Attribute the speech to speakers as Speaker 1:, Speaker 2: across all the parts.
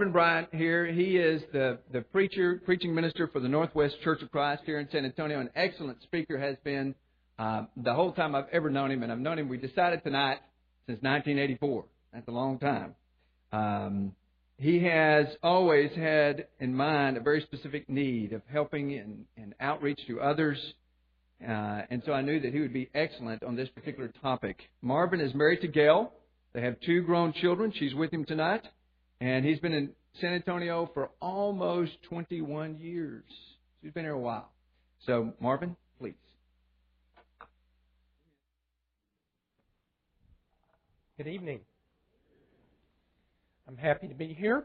Speaker 1: Reverend Bryant here. He is the, the preacher, preaching minister for the Northwest Church of Christ here in San Antonio. An excellent speaker has been uh, the whole time I've ever known him, and I've known him. We decided tonight since 1984. That's a long time. Um, he has always had in mind a very specific need of helping and, and outreach to others. Uh, and so I knew that he would be excellent on this particular topic. Marvin is married to Gail. They have two grown children. She's with him tonight. And he's been in San Antonio for almost 21 years. He's been here a while. So, Marvin, please.
Speaker 2: Good evening. I'm happy to be here.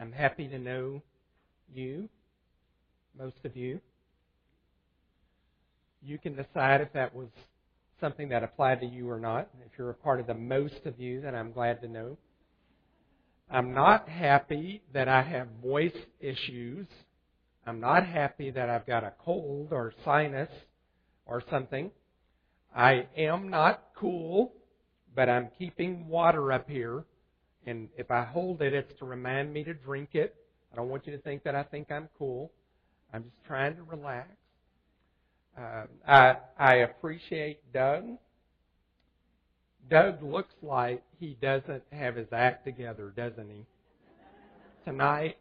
Speaker 2: I'm happy to know you, most of you. You can decide if that was something that applied to you or not. If you're a part of the most of you, then I'm glad to know. I'm not happy that I have voice issues. I'm not happy that I've got a cold or sinus or something. I am not cool, but I'm keeping water up here. And if I hold it, it's to remind me to drink it. I don't want you to think that I think I'm cool. I'm just trying to relax. Uh, I, I appreciate Doug Doug looks like he doesn't have his act together, doesn't he? Tonight.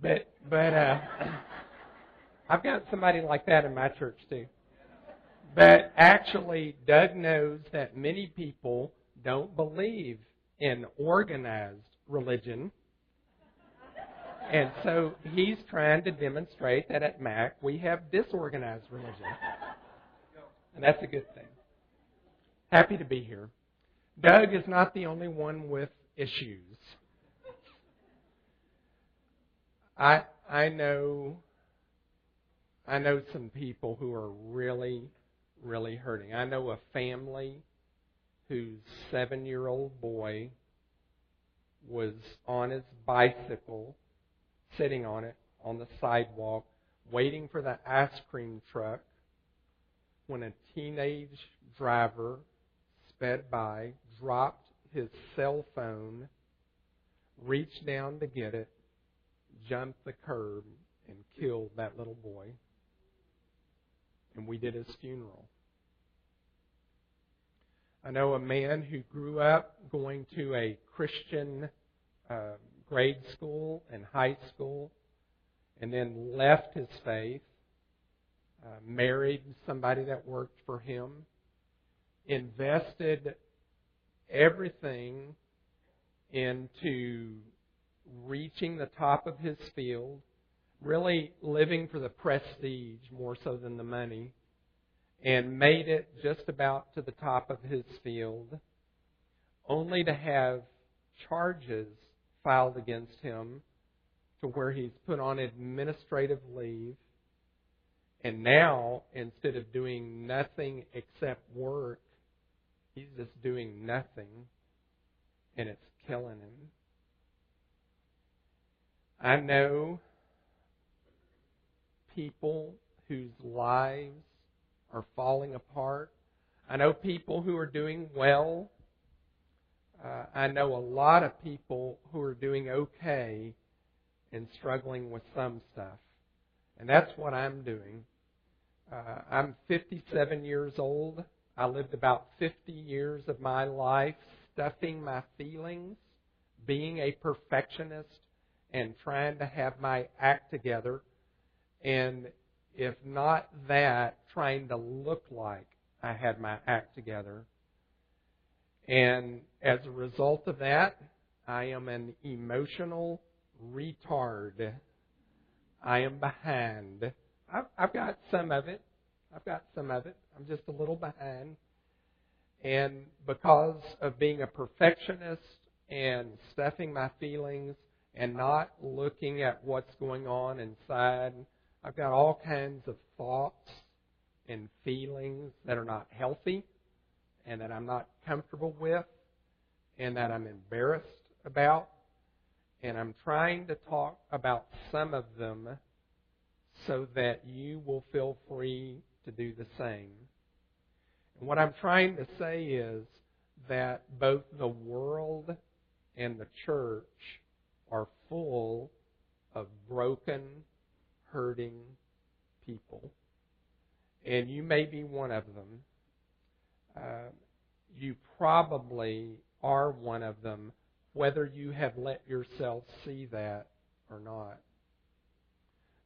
Speaker 2: But but uh I've got somebody like that in my church too. But actually Doug knows that many people don't believe in organized religion. And so he's trying to demonstrate that at Mac we have disorganized religion. And that's a good thing. Happy to be here. Doug is not the only one with issues. I I know I know some people who are really really hurting. I know a family whose 7-year-old boy was on his bicycle sitting on it on the sidewalk waiting for the ice cream truck when a teenage driver sped by, dropped his cell phone, reached down to get it, jumped the curb, and killed that little boy. And we did his funeral. I know a man who grew up going to a Christian uh, grade school and high school and then left his faith, uh, married somebody that worked for him, invested everything into reaching the top of his field, really living for the prestige more so than the money, and made it just about to the top of his field, only to have charges filed against him to where he's put on administrative leave. And now, instead of doing nothing except work, He's just doing nothing, and it's killing him. I know people whose lives are falling apart. I know people who are doing well. Uh, I know a lot of people who are doing okay and struggling with some stuff. And that's what I'm doing. Uh, I'm 57 years old. I lived about 50 years of my life stuffing my feelings, being a perfectionist, and trying to have my act together. And if not that, trying to look like I had my act together. And as a result of that, I am an emotional retard. I am behind. I've, I've got some of it. I've got some of it. I'm just a little behind. And because of being a perfectionist and stuffing my feelings and not looking at what's going on inside, I've got all kinds of thoughts and feelings that are not healthy and that I'm not comfortable with and that I'm embarrassed about. And I'm trying to talk about some of them so that you will feel free to do the same. And what I'm trying to say is that both the world and the church are full of broken, hurting people. And you may be one of them. Uh, you probably are one of them, whether you have let yourself see that or not.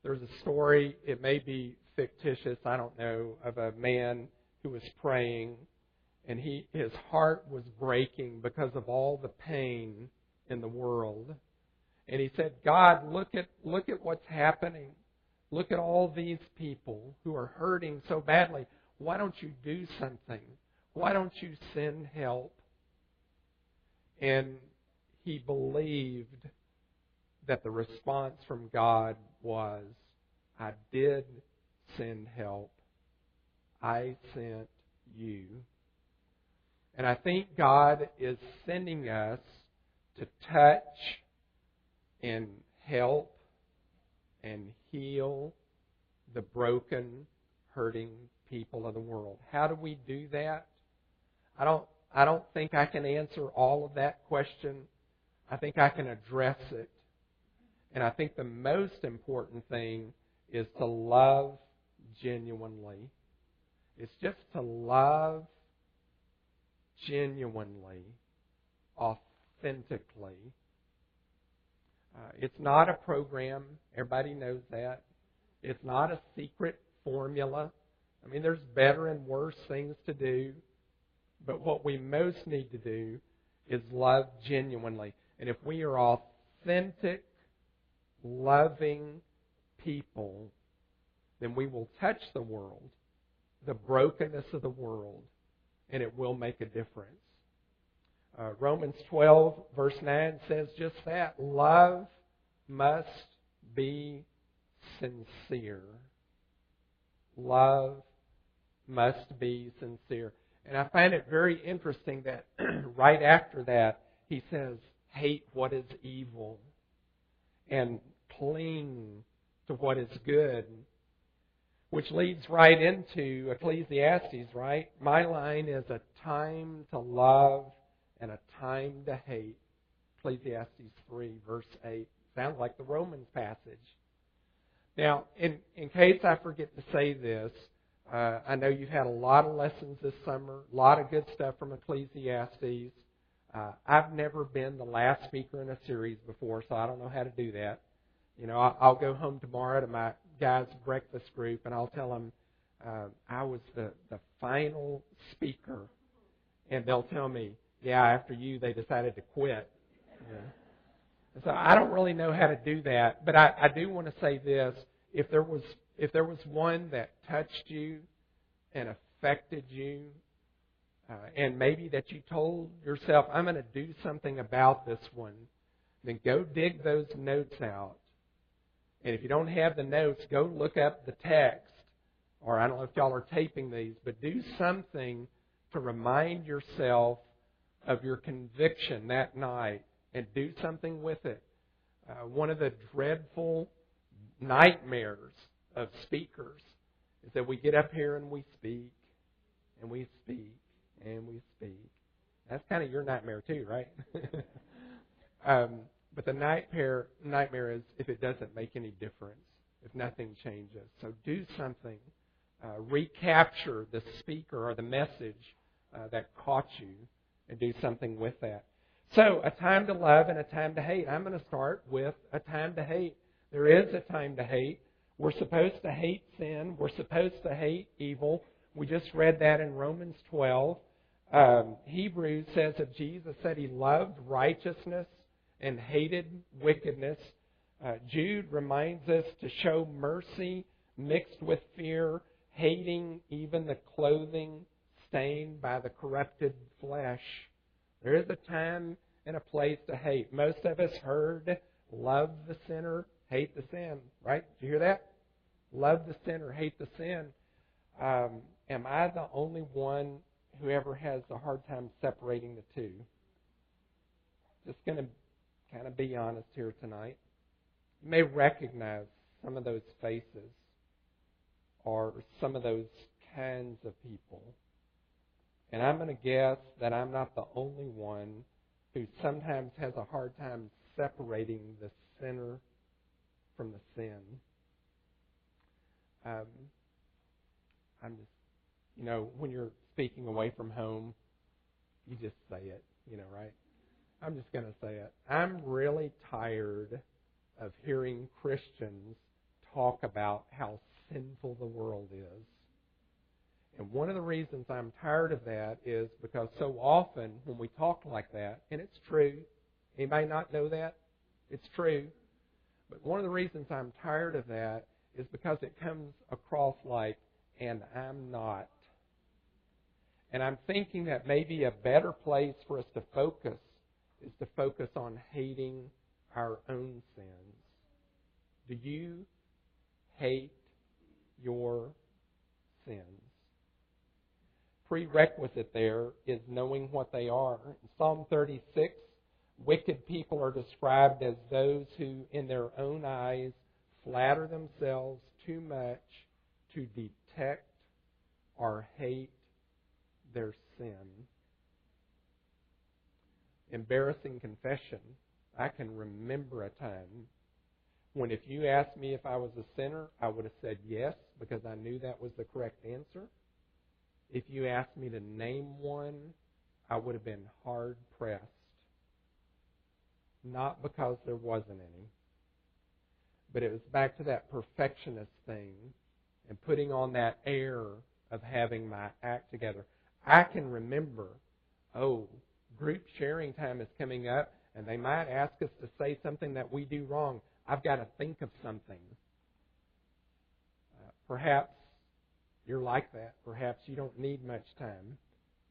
Speaker 2: There's a story, it may be fictitious, I don't know, of a man who was praying and he his heart was breaking because of all the pain in the world. And he said, God, look at look at what's happening. Look at all these people who are hurting so badly. Why don't you do something? Why don't you send help? And he believed that the response from God was, I did send help. I sent you. And I think God is sending us to touch and help and heal the broken, hurting people of the world. How do we do that? I don't I don't think I can answer all of that question. I think I can address it. And I think the most important thing is to love genuinely. It's just to love genuinely, authentically. Uh, it's not a program. Everybody knows that. It's not a secret formula. I mean, there's better and worse things to do. But what we most need to do is love genuinely. And if we are authentic, loving people, then we will touch the world, the brokenness of the world, and it will make a difference. Uh, Romans 12, verse 9 says just that. Love must be sincere. Love must be sincere. And I find it very interesting that right after that, he says, hate what is evil and cling to what is good which leads right into Ecclesiastes, right? My line is a time to love and a time to hate. Ecclesiastes 3, verse 8. Sounds like the Romans passage. Now, in, in case I forget to say this, uh, I know you've had a lot of lessons this summer, a lot of good stuff from Ecclesiastes. Uh, I've never been the last speaker in a series before, so I don't know how to do that. You know, I'll, I'll go home tomorrow to my guys' breakfast group, and I'll tell them uh, I was the the final speaker, and they'll tell me, yeah, after you, they decided to quit. Yeah. So I don't really know how to do that, but I, I do want to say this: if there was if there was one that touched you and affected you, uh, and maybe that you told yourself, I'm going to do something about this one, then go dig those notes out and if you don't have the notes, go look up the text. Or I don't know if y'all are taping these, but do something to remind yourself of your conviction that night and do something with it. Uh, one of the dreadful nightmares of speakers is that we get up here and we speak and we speak and we speak. That's kind of your nightmare too, right? um, but the nightmare, nightmare is if it doesn't make any difference, if nothing changes. So do something. Uh, recapture the speaker or the message uh, that caught you and do something with that. So, a time to love and a time to hate. I'm going to start with a time to hate. There is a time to hate. We're supposed to hate sin. We're supposed to hate evil. We just read that in Romans 12. Um, Hebrews says of Jesus that he loved righteousness and hated wickedness. Uh, Jude reminds us to show mercy mixed with fear, hating even the clothing stained by the corrupted flesh. There is a time and a place to hate. Most of us heard, love the sinner, hate the sin. Right? Did you hear that? Love the sinner, hate the sin. Um, am I the only one who ever has a hard time separating the two? Just going to kind of be honest here tonight. You may recognize some of those faces or some of those kinds of people. And I'm going to guess that I'm not the only one who sometimes has a hard time separating the sinner from the sin. Um, I'm just, you know, when you're speaking away from home, you just say it, you know, right? I'm just going to say it. I'm really tired of hearing Christians talk about how sinful the world is. And one of the reasons I'm tired of that is because so often when we talk like that, and it's true, anybody not know that? It's true. But one of the reasons I'm tired of that is because it comes across like, and I'm not. And I'm thinking that maybe a better place for us to focus is to focus on hating our own sins. Do you hate your sins? Prerequisite there is knowing what they are. In Psalm 36, wicked people are described as those who, in their own eyes, flatter themselves too much to detect or hate their sin. Embarrassing confession. I can remember a time when if you asked me if I was a sinner, I would have said yes because I knew that was the correct answer. If you asked me to name one, I would have been hard pressed. Not because there wasn't any, but it was back to that perfectionist thing and putting on that air of having my act together. I can remember, oh, group sharing time is coming up, and they might ask us to say something that we do wrong. I've got to think of something. Uh, perhaps you're like that. Perhaps you don't need much time,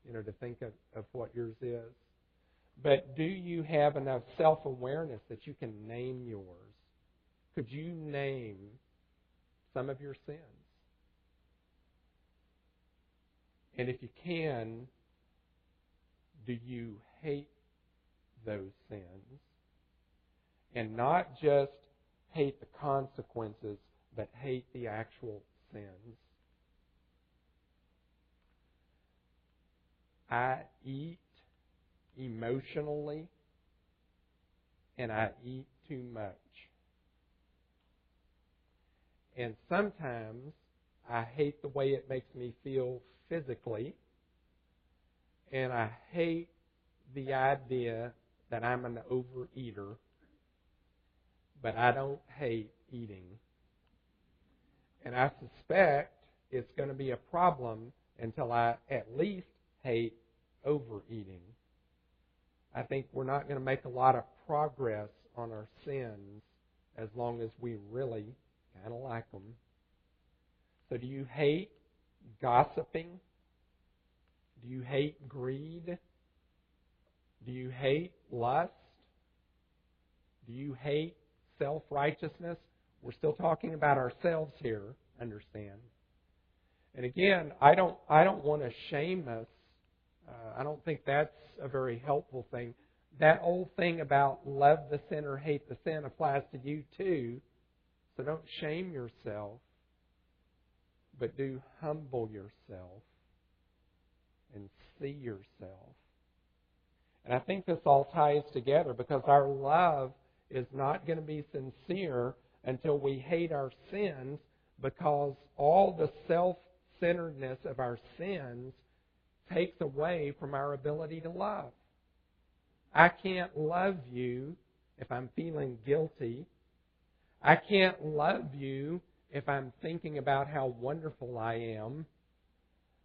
Speaker 2: you know, to think of, of what yours is. But do you have enough self awareness that you can name yours? Could you name some of your sins? And if you can, do you hate those sins? And not just hate the consequences, but hate the actual sins. I eat emotionally and I eat too much. And sometimes I hate the way it makes me feel physically, and I hate the idea that I'm an overeater, but I don't hate eating. And I suspect it's going to be a problem until I at least hate overeating. I think we're not going to make a lot of progress on our sins as long as we really kind of like them. So, do you hate gossiping? Do you hate greed? Do you hate lust? Do you hate self righteousness? We're still talking about ourselves here, understand. And again, I don't I don't want to shame us uh, I don't think that's a very helpful thing. That old thing about love the sinner, hate the sin applies to you too. So don't shame yourself, but do humble yourself see yourself. And I think this all ties together because our love is not going to be sincere until we hate our sins because all the self centeredness of our sins takes away from our ability to love. I can't love you if I'm feeling guilty. I can't love you if I'm thinking about how wonderful I am.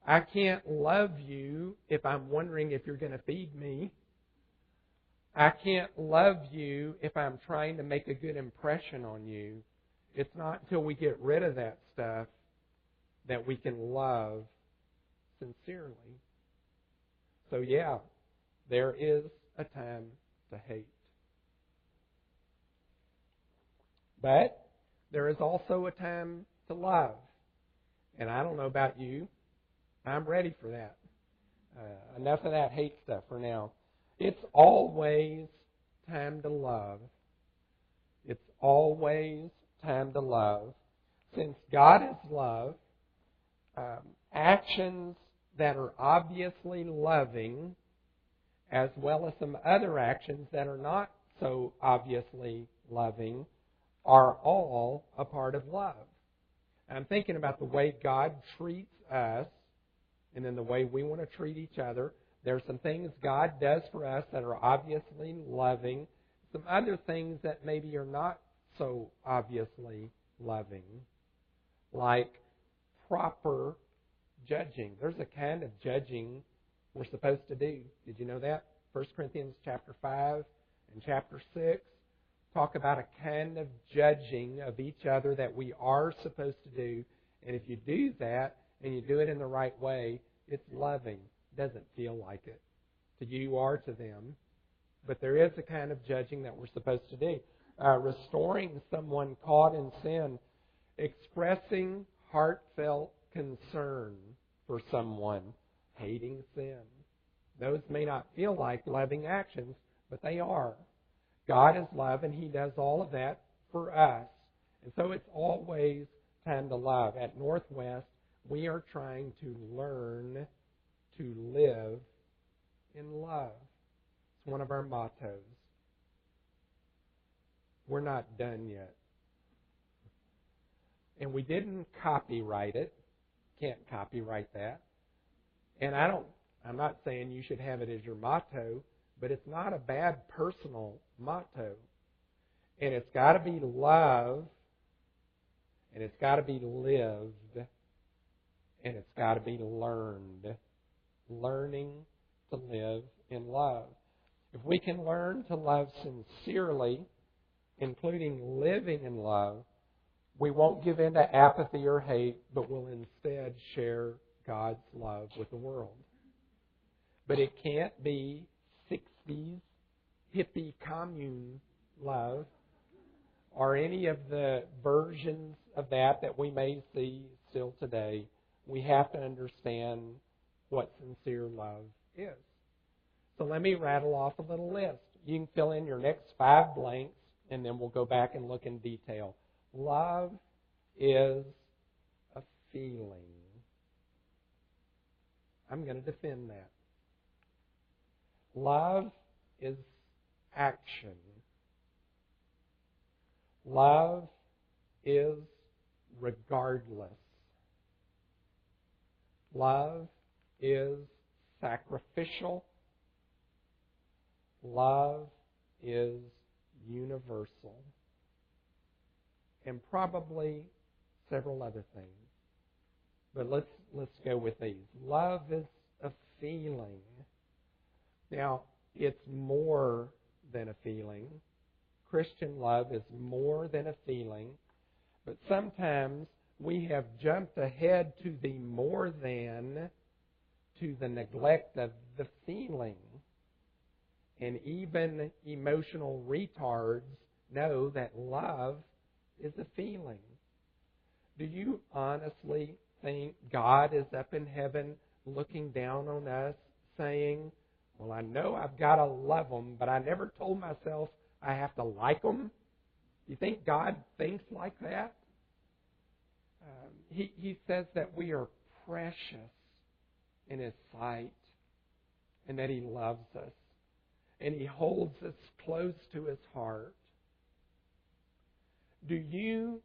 Speaker 2: I can't love you if I'm wondering if you're going to feed me. I can't love you if I'm trying to make a good impression on you. It's not until we get rid of that stuff that we can love sincerely. So, yeah, there is a time to hate. But there is also a time to love. And I don't know about you. I'm ready for that. Uh, enough of that hate stuff for now. It's always time to love. It's always time to love. Since God is love, um, actions that are obviously loving, as well as some other actions that are not so obviously loving, are all a part of love. I'm thinking about the way God treats us and then the way we want to treat each other. There are some things God does for us that are obviously loving, some other things that maybe are not so obviously loving, like proper judging. There's a kind of judging we're supposed to do. Did you know that? 1 Corinthians chapter 5 and chapter 6 talk about a kind of judging of each other that we are supposed to do. And if you do that and you do it in the right way, it's loving. It doesn't feel like it to you or to them. But there is a kind of judging that we're supposed to do. Uh, restoring someone caught in sin, expressing heartfelt concern for someone, hating sin. Those may not feel like loving actions, but they are. God is love, and He does all of that for us. And so it's always time to love. At Northwest, we are trying to learn to live in love. It's one of our mottos. We're not done yet. And we didn't copyright it. Can't copyright that. And I don't I'm not saying you should have it as your motto, but it's not a bad personal motto. And it's got to be love, and it's got to be lived, and it's got to be learned. Learning to live in love. If we can learn to love sincerely, including living in love, we won't give in to apathy or hate, but will instead share God's love with the world. But it can't be 60s hippie commune love or any of the versions of that that we may see still today. We have to understand what sincere love is. So let me rattle off a little list. You can fill in your next five blanks and then we'll go back and look in detail. Love is a feeling. I'm going to defend that. Love is action. Love is regardless. Love is sacrificial. Love is universal. And probably several other things. But let's let's go with these. Love is a feeling. Now, it's more than a feeling. Christian love is more than a feeling. But sometimes we have jumped ahead to the more than, to the neglect of the feeling. And even emotional retards know that love is a feeling. Do you honestly think God is up in heaven looking down on us saying, well, I know I've got to love them, but I never told myself I have to like them. Do You think God thinks like that? Um, he, he says that we are precious in His sight and that He loves us and He holds us close to His heart. Do you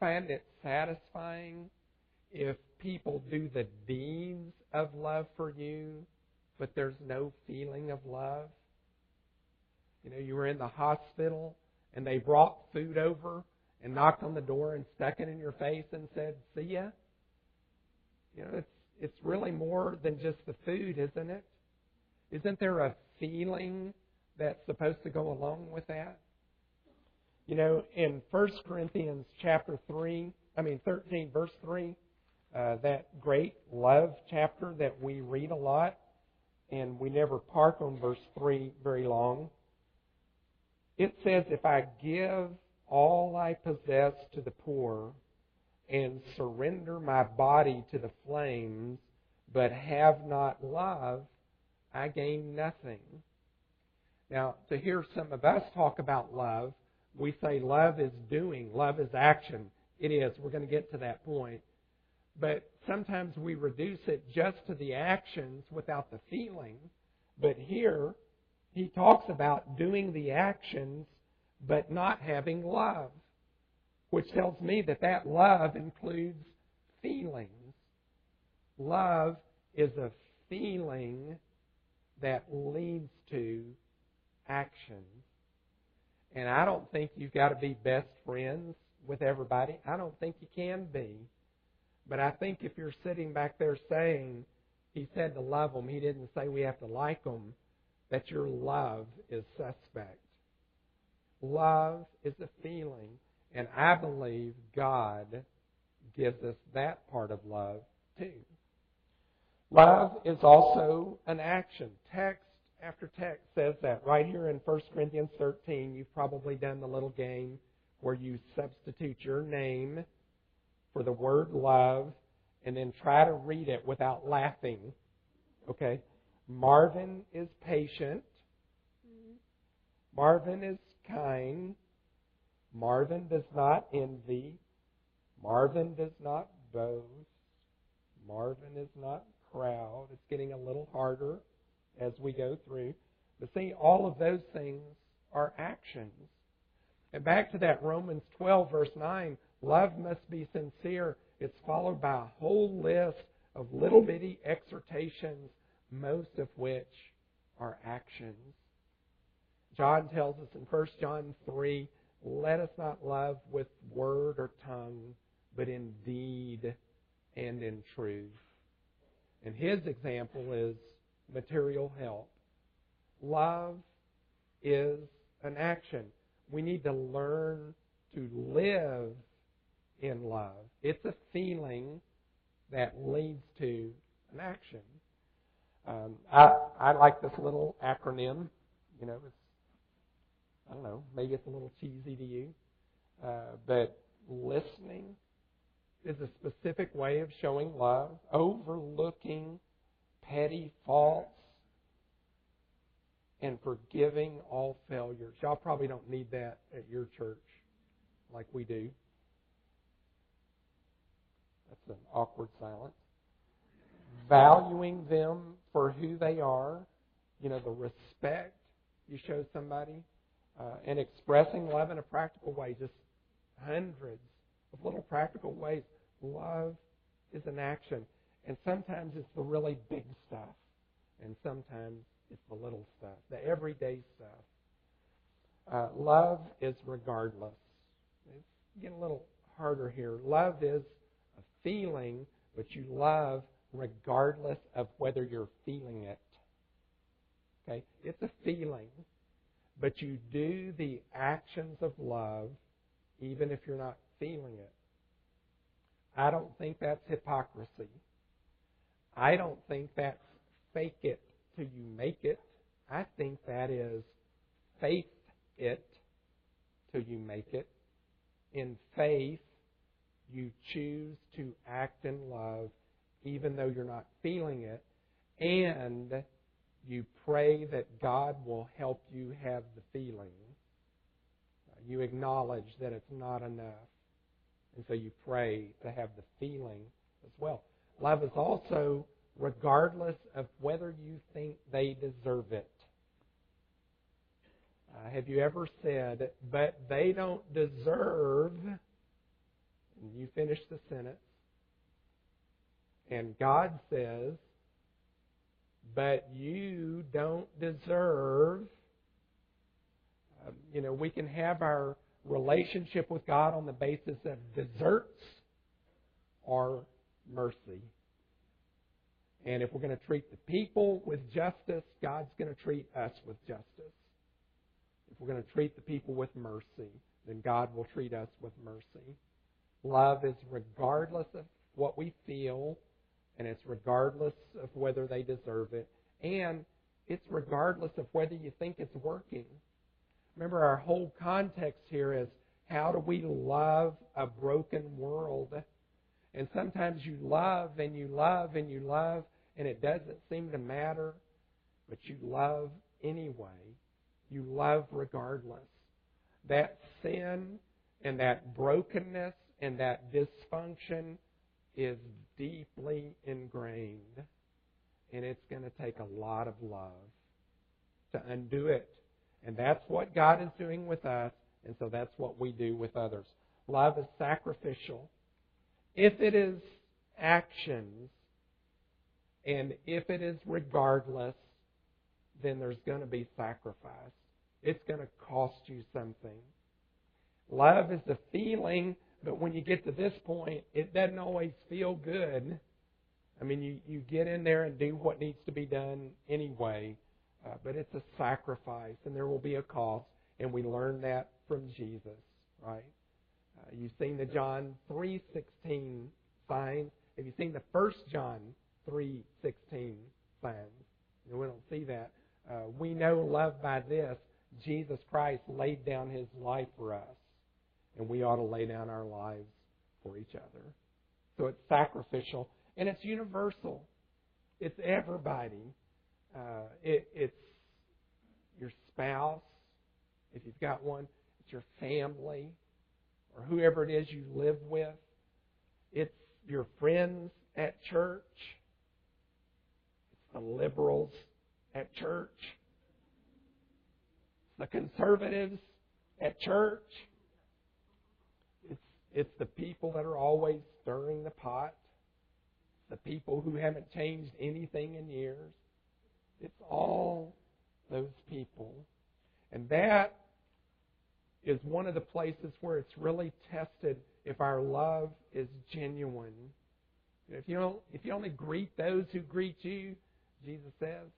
Speaker 2: find it satisfying if people do the deeds of love for you but there's no feeling of love. You know, you were in the hospital and they brought food over and knocked on the door and stuck it in your face and said, "See ya." You know, it's it's really more than just the food, isn't it? Isn't there a feeling that's supposed to go along with that? You know, in 1 Corinthians chapter 3, I mean 13 verse 3, uh, that great love chapter that we read a lot, and we never park on verse 3 very long. It says, If I give all I possess to the poor and surrender my body to the flames, but have not love, I gain nothing. Now, to hear some of us talk about love, we say love is doing, love is action. It is. We're going to get to that point. But sometimes we reduce it just to the actions without the feeling. But here, he talks about doing the actions but not having love, which tells me that that love includes feelings. Love is a feeling that leads to action. And I don't think you've got to be best friends with everybody. I don't think you can be. But I think if you're sitting back there saying, he said to love them, he didn't say we have to like them, that your love is suspect. Love is a feeling, and I believe God gives us that part of love too. Love is also an action. Text after text says that. Right here in 1 Corinthians 13, you've probably done the little game where you substitute your name for the word love and then try to read it without laughing. Okay? Marvin is patient. Mm-hmm. Marvin is kind. Marvin does not envy. Marvin does not boast. Marvin is not proud. It's getting a little harder as we go through. But see, all of those things are actions. And back to that Romans 12, verse 9 love must be sincere. It's followed by a whole list of little bitty exhortations, most of which are actions. John tells us in 1 John 3 let us not love with word or tongue, but in deed and in truth. And his example is material help. Love is an action. We need to learn to live in love. It's a feeling that leads to an action. Um, I I like this little acronym. You know, it's I don't know, maybe it's a little cheesy to you, uh, but listening is a specific way of showing love, overlooking petty faults, and forgiving all failures. Y'all probably don't need that at your church like we do. That's an awkward silence. Valuing them for who they are, you know, the respect you show somebody, uh, and expressing love in a practical way, just hundreds of little practical ways. Love is an action. And sometimes it's the really big stuff. And sometimes it's the little stuff, the everyday stuff. Uh, love is regardless. It's getting a little harder here. Love is a feeling, but you love regardless of whether you're feeling it. Okay? It's a feeling, but you do the actions of love even if you're not feeling it. I don't think that's hypocrisy. I don't think that's fake it till you make it. I think that is faith it till you make it. In faith, you choose to act in love even though you're not feeling it, and you pray that God will help you have the feeling. You acknowledge that it's not enough. And so you pray to have the feeling as well. Love is also regardless of whether you think they deserve it. Uh, have you ever said, but they don't deserve, and you finish the sentence, and God says, but you don't deserve. Um, you know, we can have our relationship with God on the basis of deserts or mercy. And if we're going to treat the people with justice, God's going to treat us with justice. If we're going to treat the people with mercy, then God will treat us with mercy. Love is regardless of what we feel, and it's regardless of whether they deserve it, and it's regardless of whether you think it's working. Remember, our whole context here is how do we love a broken world? And sometimes you love and you love and you love, and it doesn't seem to matter, but you love anyway. You love regardless. That sin and that brokenness and that dysfunction is deeply ingrained, and it's going to take a lot of love to undo it. And that's what God is doing with us, and so that's what we do with others. Love is sacrificial. If it is actions, and if it is regardless, then there's going to be sacrifice. It's going to cost you something. Love is the feeling, but when you get to this point, it doesn't always feel good. I mean, you, you get in there and do what needs to be done anyway, uh, but it's a sacrifice, and there will be a cost, and we learn that from Jesus, right? Uh, you've seen the John 3.16 signs. Have you seen the first John 3.16 signs? we don't see that. Uh, we know love by this. Jesus Christ laid down his life for us, and we ought to lay down our lives for each other. So it's sacrificial, and it's universal. It's everybody. Uh, it, it's your spouse, if you've got one. It's your family, or whoever it is you live with. It's your friends at church. It's the liberals at church. It's the conservatives at church. It's, the people that are always stirring the pot. The people who haven't changed anything in years. It's all those people. And that is one of the places where it's really tested if our love is genuine. If you, don't, if you only greet those who greet you, Jesus says,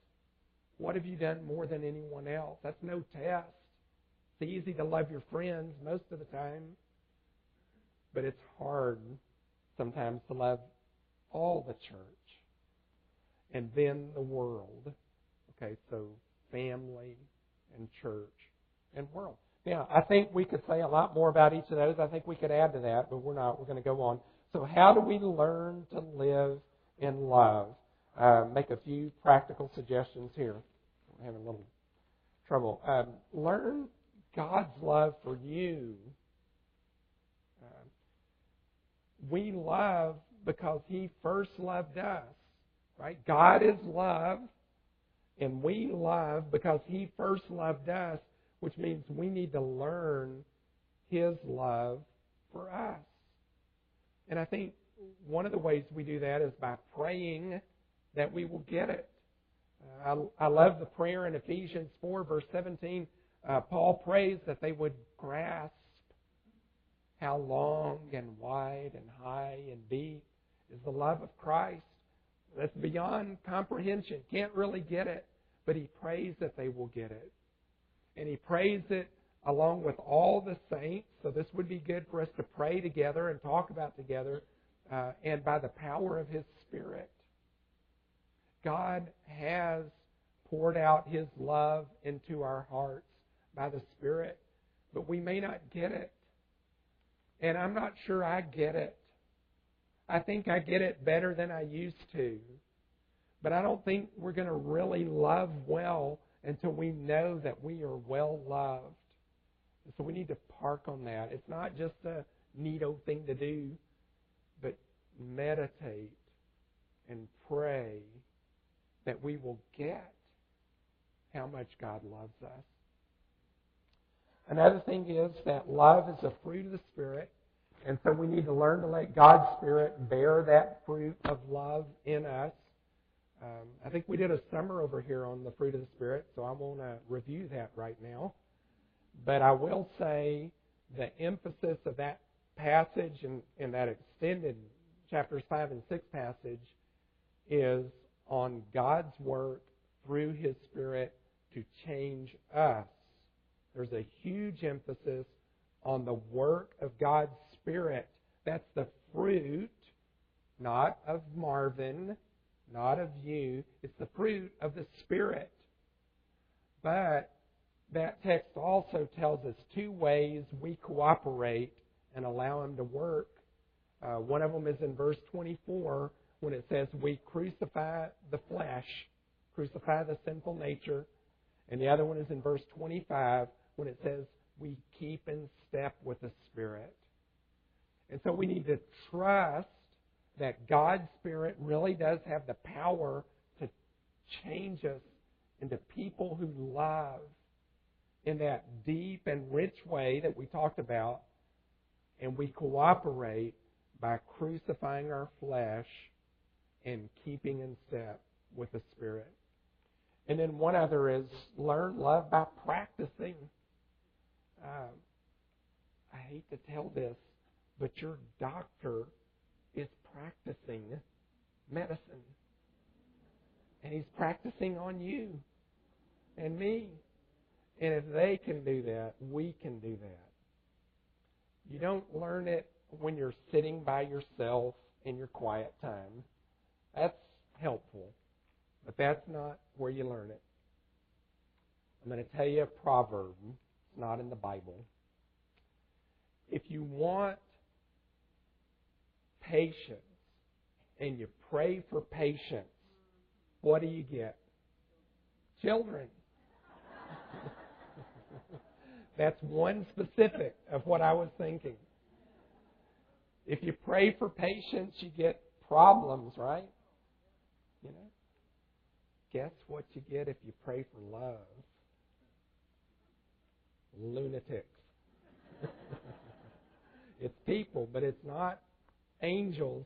Speaker 2: what have you done more than anyone else? That's no test. It's easy to love your friends most of the time, but it's hard sometimes to love all the church and then the world. Okay, so family and church and world. Now, I think we could say a lot more about each of those. I think we could add to that, but we're not. We're going to go on. So, how do we learn to live in love? Uh, make a few practical suggestions here. I'm having a little trouble. Um, learn God's love for you. Uh, we love because He first loved us. Right? God is love, and we love because He first loved us which means we need to learn His love for us. And I think one of the ways we do that is by praying that we will get it. Uh, I, I, love the prayer in Ephesians 4, verse 17. Uh, Paul prays that they would grasp how long and wide and high and deep is the love of Christ. That's beyond comprehension. Can't really get it, but he prays that they will get it and he prays it along with all the saints. So this would be good for us to pray together and talk about together, uh, and by the power of His Spirit. God has poured out His love into our hearts by the Spirit, but we may not get it. And I'm not sure I get it. I think I get it better than I used to. But I don't think we're going to really love well until we know that we are well loved. So we need to park on that. It's not just a neat old thing to do, but meditate and pray that we will get how much God loves us. Another thing is that love is a fruit of the Spirit, and so we need to learn to let God's Spirit bear that fruit of love in us. Um, I think we did a summer over here on the fruit of the Spirit, so I won't uh, review that right now. But I will say the emphasis of that passage and, and that extended chapters 5 and 6 passage is on God's work through His Spirit to change us. There's a huge emphasis on the work of God's Spirit. That's the fruit, not of Marvin, not of you. It's the fruit of the Spirit. But that text also tells us two ways we cooperate and allow Him to work. Uh, one of them is in verse 24 when it says we crucify the flesh, crucify the sinful nature. And the other one is in verse 25 when it says we keep in step with the Spirit. And so we need to trust that God's Spirit really does have the power to change us into people who love in that deep and rich way that we talked about, and we cooperate by crucifying our flesh and keeping in step with the Spirit. And then one other is learn love by practicing. Um, I hate to tell this, but your doctor is practicing medicine. And he's practicing on you and me. And if they can do that, we can do that. You don't learn it when you're sitting by yourself in your quiet time. That's helpful, but that's not where you learn it. I'm going to tell you a proverb. It's not in the Bible. If you want patience and you pray for patience, what do you get? Children. That's one specific of what I was thinking. If you pray for patience, you get problems, right? You know? Guess what you get if you pray for love? Lunatics. it's people, but it's not angels.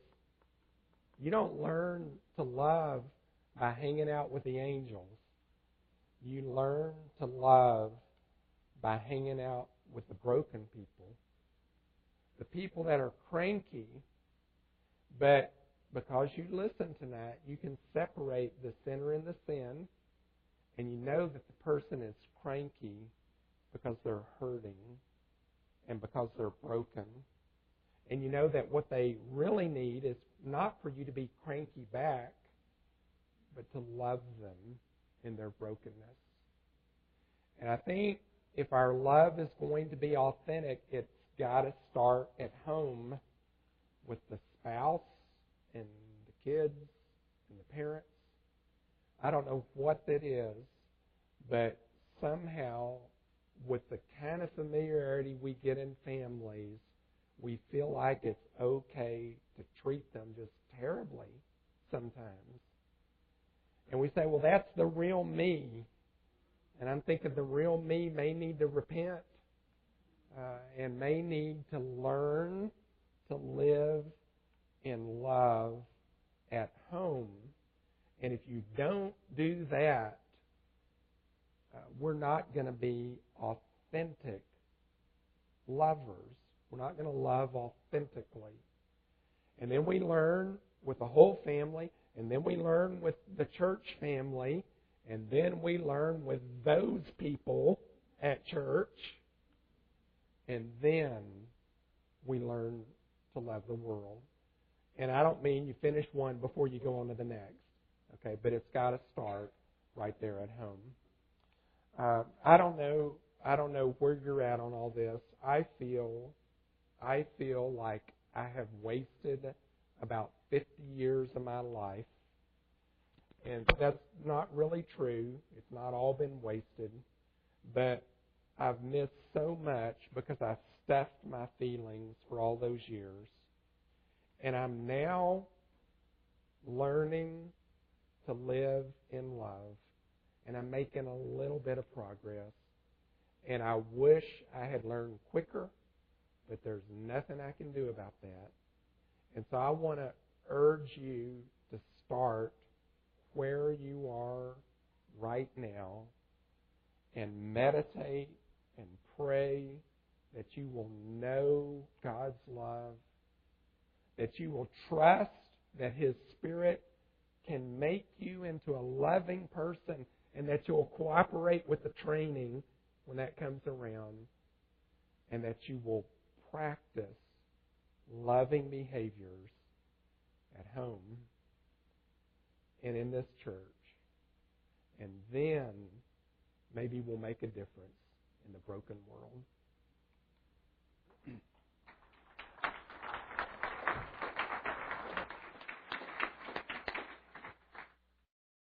Speaker 2: You don't learn to love by hanging out with the angels. You learn to love by hanging out with the broken people. The people that are cranky, but because you listen tonight, you can separate the sinner and the sin, and you know that the person is cranky because they're hurting and because they're broken. And you know that what they really need is not for you to be cranky back, but to love them in their brokenness. And I think if our love is going to be authentic, it's got to start at home with the spouse and the kids and the parents. I don't know what that is, but somehow, with the kind of familiarity we get in families, we feel like it's okay to treat them just terribly sometimes. And we say, well, that's the real me. And I'm thinking the real me may need to repent uh, and may need to learn to live in love at home. And if you don't do that, Uh, we're not going to be authentic lovers. We're not going to love authentically. And then we learn with the whole family, and then we learn with the church family, and then we learn with those people at church, and then we learn to love the world. And I don't mean you finish one before you go on to the next, okay? But it's got to start right there at home. Uh, I don't know. I don't know where you're at on all this. I feel, I feel like I have wasted about 50 years of my life, and that's not really true. It's not all been wasted, but I've missed so much because I stuffed my feelings for all those years. And I'm now learning to live in love. And I'm making a little bit of progress. And I wish I had learned quicker, but there's nothing I can do about that. And so I want to urge you to start where you are right now and meditate and pray that you will know God's love, that you will trust that His Spirit can make you into a loving person, and that you'll cooperate with the training when that comes around, and that you will practice loving behaviors at home and in this church. And then maybe we'll make a difference in the broken world.